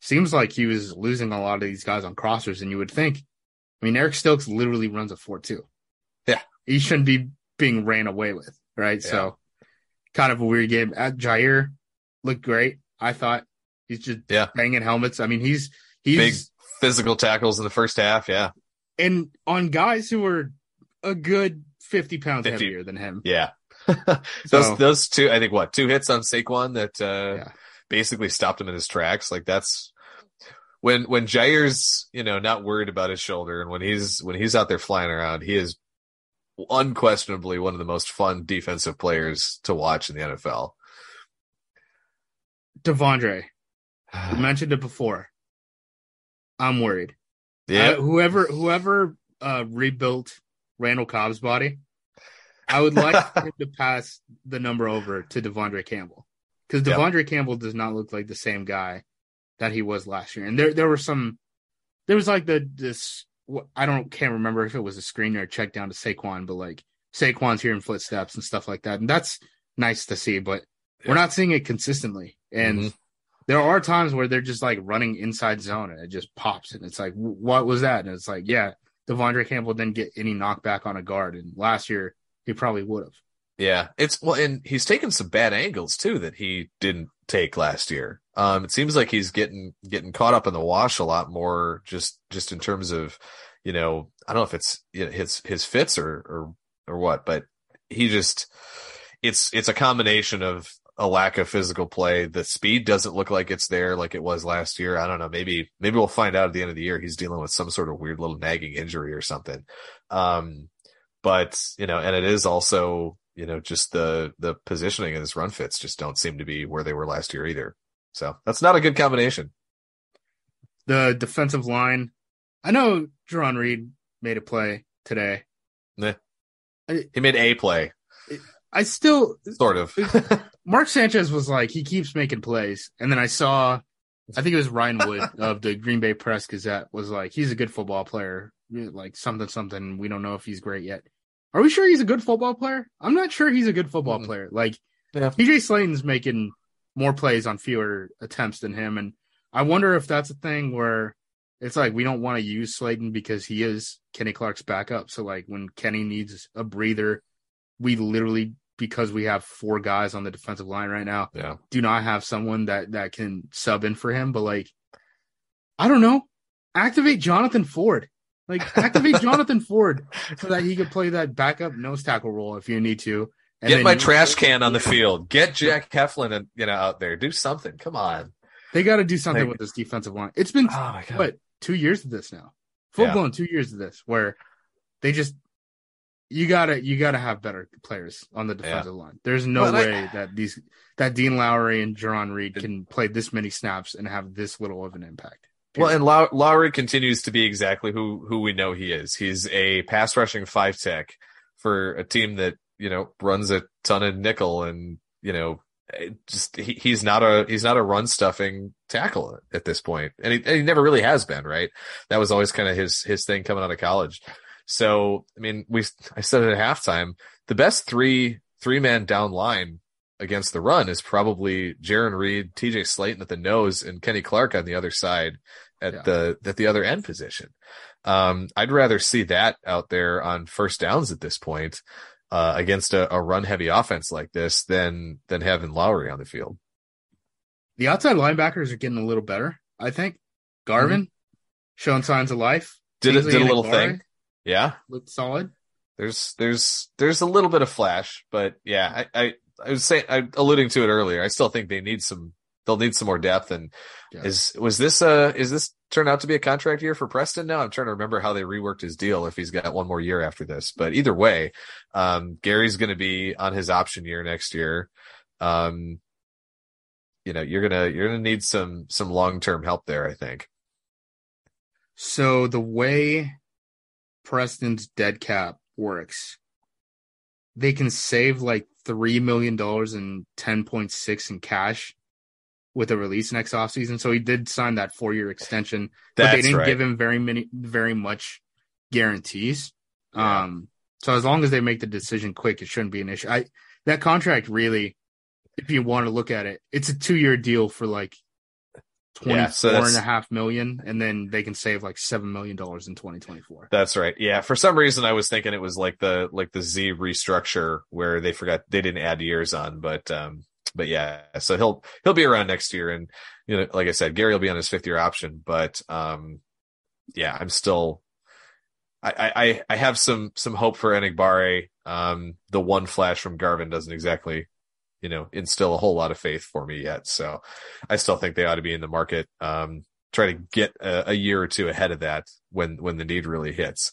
seems like he was losing a lot of these guys on crossers, and you would think. I mean, Eric Stokes literally runs a 4-2. Yeah. he shouldn't be being ran away with, right? Yeah. So, kind of a weird game. Jaire looked great. I thought he's just Yeah. banging helmets. I mean, he's he's Big physical tackles in the first half. Yeah. and on guys who are a good 50 pounds 50. heavier than him. Yeah. *laughs* So- those those two, I think what two hits on Saquon that uh, Yeah. basically stopped him in his tracks. Like that's when when Jaire's you know not worried about his shoulder, and when he's when he's out there flying around, he is unquestionably one of the most fun defensive players to watch in the NFL. Devondre, you *sighs* mentioned it before. I'm worried. yeah, Uh, whoever whoever uh, rebuilt Randall Cobb's body, I would like *laughs* him to pass the number over to Devondre Campbell because Yep. Devondre Campbell does not look like the same guy that he was last year. And there there were some, there was like the this I don't can't remember if it was a screen or a check down to Saquon, but like Saquon's hearing footsteps and stuff like that, and that's nice to see. But we're not seeing it consistently, and Mhm. there are times where they're just like running inside zone and it just pops and it's like what was that and it's like yeah devondre campbell didn't get any knockback on a guard and last year he probably would have Yeah, it's well, and he's taken some bad angles too that he didn't take last year. Um, it seems like he's getting getting caught up in the wash a lot more, just just in terms of, you know, I don't know if it's you know, his his fits or or or what, but he just it's it's a combination of a lack of physical play. The speed doesn't look like it's there like it was last year. I don't know. Maybe maybe we'll find out at the end of the year he's dealing with some sort of weird little nagging injury or something. Um, but you know, and it is also you know just the the positioning of his run fits just don't seem to be where they were last year either. So that's not a good combination. the defensive line i know Jarran reed made a play today. He made a play, i still sort of. *laughs* mark sanchez was like he keeps making plays. And then i saw i think it was ryan wood *laughs* of the green bay press gazette was like he's a good football player. Like something something. We don't know if he's great yet are we sure he's a good football player i'm not sure he's a good football Mm. player like Yeah. TJ Slaton's making more plays on fewer attempts than him. And I wonder if that's a thing where it's like we don't want to use Slaton because he is Kenny Clark's backup. So like when Kenny needs a breather, we literally because we have four guys on the defensive line right now, yeah. do not have someone that that can sub in for him. But like I don't know. Activate Jonathan Ford. Like activate Jonathan Ford so that he could play that backup nose tackle role if you need to. And Get my you- trash can on the field. Get Jack Heflin and you know out there. Do something. Come on. They got to do something Like- with this defensive line. It's been Oh my god. what two years of this now, full Yeah. blown two years of this, where they just you gotta you gotta have better players on the defensive line. There's no Well, I- way that these that Dean Lowry and Jarran Reed can play this many snaps and have this little of an impact. Well, and Low- Lowry continues to be exactly who who we know he is. He's a pass rushing five tech for a team that you know runs a ton of nickel, and you know just he, he's not a he's not a run stuffing tackle at this point, and he, and he never really has been. Right, that was always kind of his his thing coming out of college. So I mean, we I said it at halftime. The best three three man down line against the run is probably Jarran Reed, TJ Slaton at the nose, and Kenny Clark on the other side at Yeah. the at the other end position. Um, I'd rather see that out there on first downs at this point uh, against a, a run heavy offense like this than than having Lowry on the field. The outside linebackers are getting a little better. I think Garvin showing signs of life. Did it did a little thing? Yeah, Looked solid. there's there's there's a little bit of flash, but yeah, I I, I was saying I alluding to it earlier. I still think they need some they'll need some more depth. And Yeah. is was this uh is this turned out to be a contract year for Preston now? I'm trying to remember how they reworked his deal if he's got one more year after this. But either way, um Gary's gonna be on his option year next year. Um you know, you're gonna you're gonna need some some long term help there, I think. So the way Preston's dead cap works, they can save like three million dollars and ten point six in cash with a release next offseason. So he did sign that four year extension, but they didn't right. give him very many very much guarantees. Yeah. Um so as long as they make the decision quick, it shouldn't be an issue. I that contract really, if you want to look at it, it's a two year deal for like twenty Yeah, so and a half million, and then they can save like seven million dollars in twenty twenty four. That's right. Yeah. For some reason, I was thinking it was like the like the Z restructure where they forgot they didn't add years on, but um, but yeah. So he'll he'll be around next year, and you know, like I said, Gary will be on his fifth year option, but um, yeah, I'm still. I, I I have some some hope for Enagbare. Um, the one flash from Garvin doesn't exactly, you know, instill a whole lot of faith for me yet. So, I still think they ought to be in the market. Um, try to get a, a year or two ahead of that when when the need really hits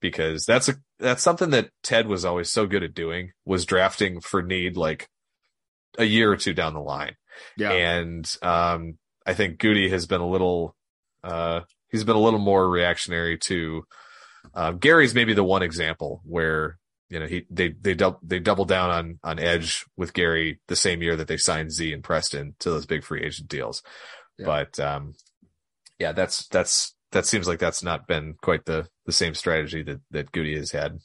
because that's a that's something that Ted was always so good at doing was drafting for need like a year or two down the line Yeah. and um I think Gute has been a little uh he's been a little more reactionary to um Gary's maybe the one example where you know he they they dou- they double down on on edge with Gary the same year that they signed Z and Preston to those big free agent deals Yeah. but um yeah that's that's that seems like that's not been quite the the same strategy that that Gute has had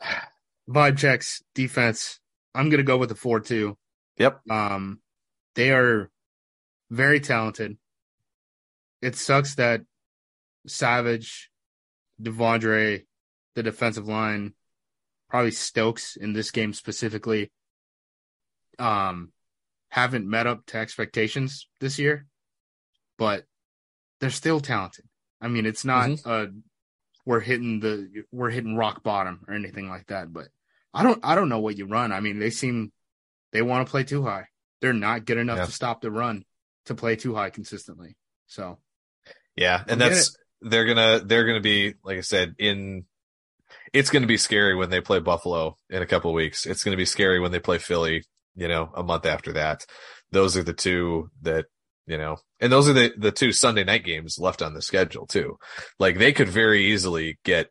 *sighs* Vibe checks, defense. I'm gonna go with the four two. yep Um, they are very talented. It sucks that Savage, Devondre, the defensive line, probably Stokes in this game specifically, um, haven't met up to expectations this year, but they're still talented. I mean, it's not uh we're hitting the we're hitting rock bottom or anything like that, but I don't I don't know what you run. I mean, they seem they want to play too high. They're not good enough Yeah. to stop the run to play too high consistently. So Yeah, and that's they're gonna they're gonna be like I said in. It's gonna be scary when they play Buffalo in a couple of weeks. It's gonna be scary when they play Philly. You know, a month after that. Those are the two that you know, and those are the the two Sunday night games left on the schedule too. Like they could very easily get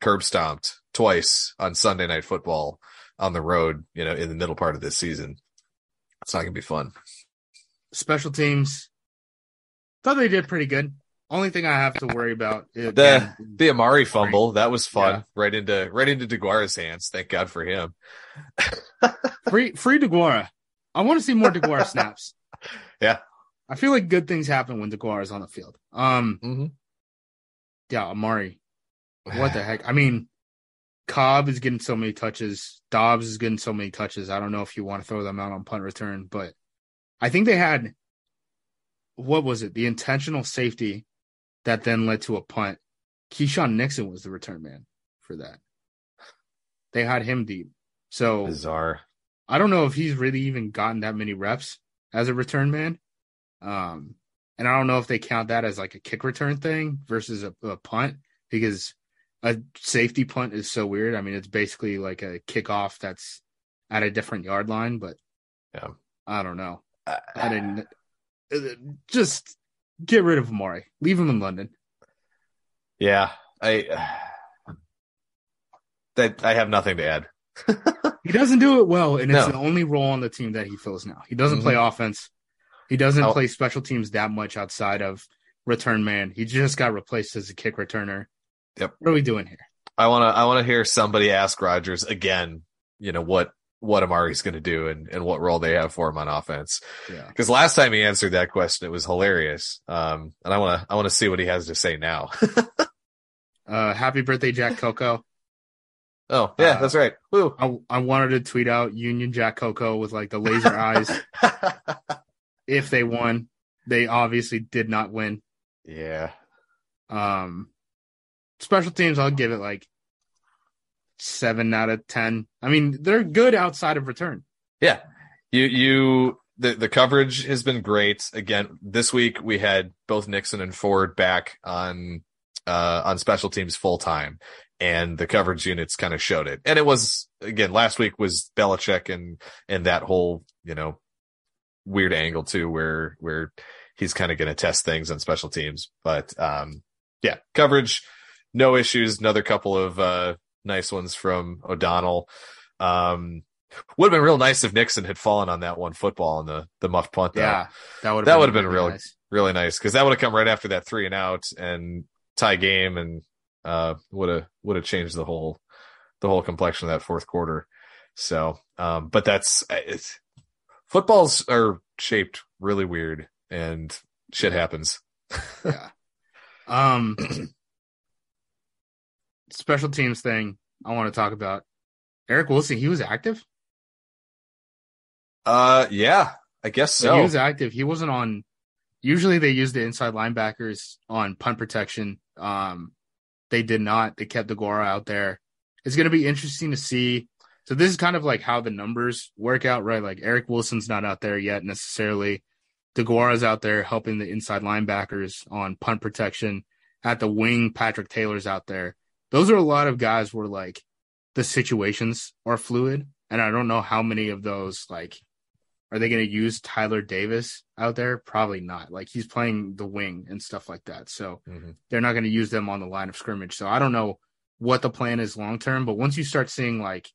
curb stomped twice on Sunday night football on the road. You know, in the middle part of this season. It's not gonna be fun. special teams, thought they did pretty good. Only thing I have to worry about is The the Amari fumble that was fun Yeah. right into right into DeGuara's hands. Thank God for him. *laughs* free free DeGuara. I want to see more DeGuara *laughs* snaps. Yeah. I feel like good things happen when DeGuara is on the field. Um, Mm-hmm. yeah, Amari. What the *sighs* heck? I mean, Cobb is getting so many touches. Doubs is getting so many touches. I don't know if you want to throw them out on punt return, but I think they had what was it? The intentional safety that then led to a punt. Keisean Nixon was the return man for that. They had him deep. So Bizarre. I don't know if he's really even gotten that many reps as a return man. Um, and I don't know if they count that as like a kick return thing versus a, a punt because a safety punt is so weird. I mean, it's basically like a kickoff that's at a different yard line, but Yeah. I don't know. I didn't uh, just get rid of Amari, leave him in London. Yeah, I that I have nothing to add. *laughs* He doesn't do it well, and it's No. the only role on the team that he fills now. He doesn't play offense. He doesn't Oh. play special teams that much outside of return man. He just got replaced as a kick returner. Yep. What are we doing here? I want to I want to hear somebody ask Rodgers again. You know what what Amari's going to do and and what role they have for him on offense. Yeah. Because last time he answered that question, it was hilarious. Um, and I want to I want to see what he has to say now. *laughs* Uh, happy birthday, Jack Coco. oh yeah, Uh, that's right. Woo. I, I wanted to tweet out Union Jack Coco with like the laser eyes *laughs* if they won. They obviously did not win. yeah. Um, special teams, I'll give it like seven out of ten. I mean, they're good outside of return. Yeah. You you the the coverage has been great. Again, this week we had both Nixon and Ford back on uh on special teams full time and the coverage units kind of showed it. And it was again last week was Belichick and and that whole, you know, weird angle too where where he's kind of going to test things on special teams. But um yeah, coverage no issues. Another couple of uh, nice ones from O'Donnell. Um, would have been real nice if Nixon had fallen on that one football on the the muffed punt. Though. Yeah, that would that would have been really really nice. really nice because that would have come right after that three and out and tie game and uh would have would have changed the whole the whole complexion of that fourth quarter. So, um, but that's it's, footballs are shaped really weird and shit happens. *laughs* yeah. Um, special teams thing I want to talk about. Eric Wilson, he was active. Uh, yeah, I guess So he was active. He wasn't on. Usually they use the inside linebackers on punt protection. Um, they did not. They kept DeGuara out there. It's going to be interesting to see. So this is kind of like how the numbers work out, right? Like Eric Wilson's not out there yet necessarily. DeGuara's out there helping the inside linebackers on punt protection. At the wing, Patrick Taylor's out there. Those are a lot of guys where like the situations are fluid. And I don't know how many of those like are they going to use Tyler Davis out there? Probably not. Like he's playing the wing and stuff like that. So Mhm. they're not going to use them on the line of scrimmage. So I don't know what the plan is long term, but once you start seeing like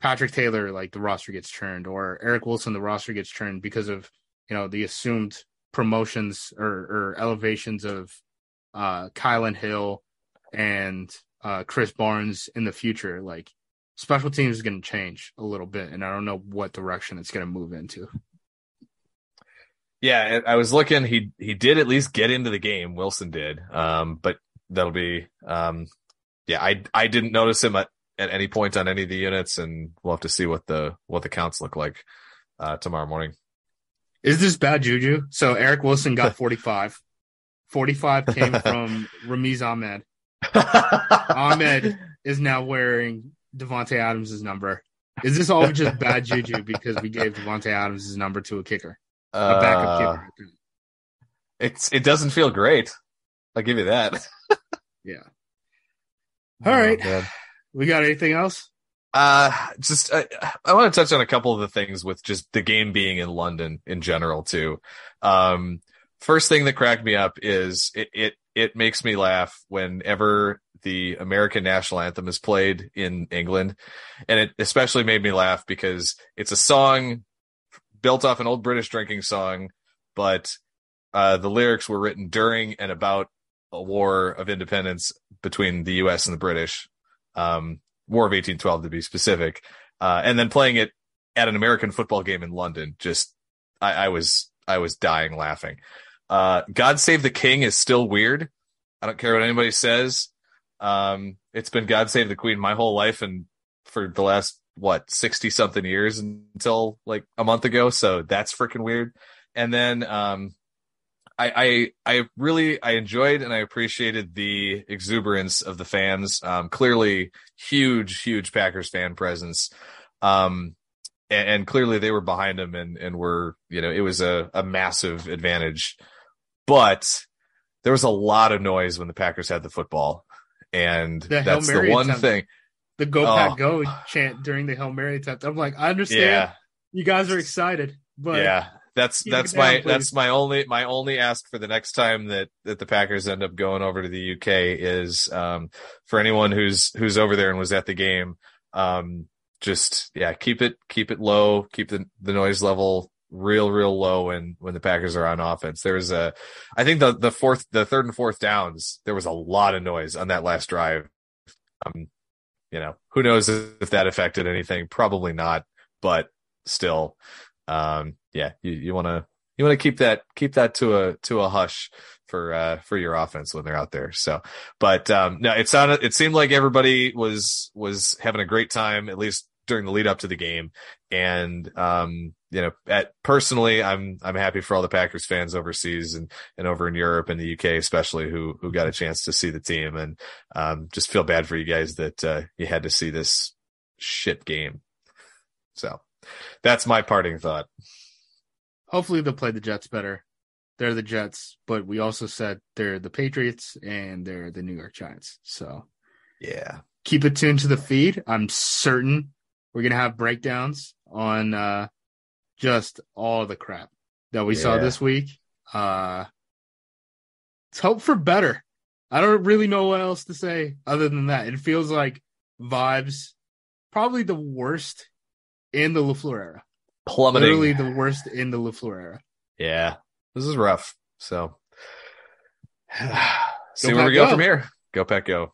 Patrick Taylor, like the roster gets churned, or Eric Wilson, the roster gets churned because of you know the assumed promotions or, or elevations of uh, Kylin Hill and uh, Krys Barnes in the future. Like special teams is going to change a little bit, and I don't know what direction it's going to move into. Yeah, I was looking. He he did at least get into the game. Wilson did, um, but that'll be. Um, yeah, I I didn't notice him at, at any point on any of the units, and we'll have to see what the what the counts look like uh, tomorrow morning. Is this bad juju? So Eric Wilson got 45. 45 came *laughs* from Ramiz Ahmed. Ahmed is now wearing Davante Adams' number. Is this all just bad juju because we gave Davante Adams' number to a kicker, a backup Uh, kicker? It's it doesn't feel great. I'll give you that. *laughs* Yeah. All right. Oh, man. We got anything else? Uh, just I, I want to touch on a couple of the things with just the game being in London in general too. Um, first thing that cracked me up is it it it makes me laugh whenever the American national anthem is played in England, and it especially made me laugh because it's a song built off an old British drinking song, but uh, the lyrics were written during and about a war of independence between the U.S. and the British. Um, War of 1812 to be specific, uh, and then playing it at an American football game in London. Just, I, I was, I was dying laughing. Uh, God Save the King is still weird. I don't care what anybody says. Um, it's been God Save the Queen my whole life and for the last, what, 60 something years until like a month ago. So that's freaking weird. And then, um, I, I I really I enjoyed and I appreciated the exuberance of the fans. Um, clearly, huge huge Packers fan presence, um, and, and clearly they were behind him and and were you know it was a a massive advantage, but there was a lot of noise when the Packers had the football, and The that's the one attempt. thing. The Go Oh. Pack Go chant during the Hail Mary attempt. I'm like, I understand. Yeah, You guys are excited, but yeah that's that's it my please. that's my only my only ask for the next time that that the Packers end up going over to the UK is um for anyone who's who's over there and was at the game um just yeah keep it keep it low keep the the noise level real real low when when the Packers are on offense. There's a I think the the fourth the third and fourth downs there was a lot of noise on that last drive. Um you know who knows if that affected anything? Probably not but still um yeah you you want to you want to keep that keep that to a to a hush for uh for your offense when they're out there. So but um no it sounded it seemed like everybody was was having a great time at least during the lead up to the game and um you know at personally i'm i'm happy for all the packers fans overseas and and over in europe and the uk especially who who got a chance to see the team and um just feel bad for you guys that uh you had to see this shit game so that's my parting thought hopefully they'll play the Jets better. They're the Jets, but we also said they're the Patriots and they're the New York Giants. So yeah keep it tuned to the feed. I'm certain we're gonna have breakdowns on uh just all the crap that we saw this week. Uh let's hope for better. I don't really know what else to say other than that. It feels like vibes, probably the worst in the Lafleur era. Plummeting. Literally the worst in the Lafleur era. Yeah, this is rough. So, *sighs* see Go where we go go. from here. Go pack, go.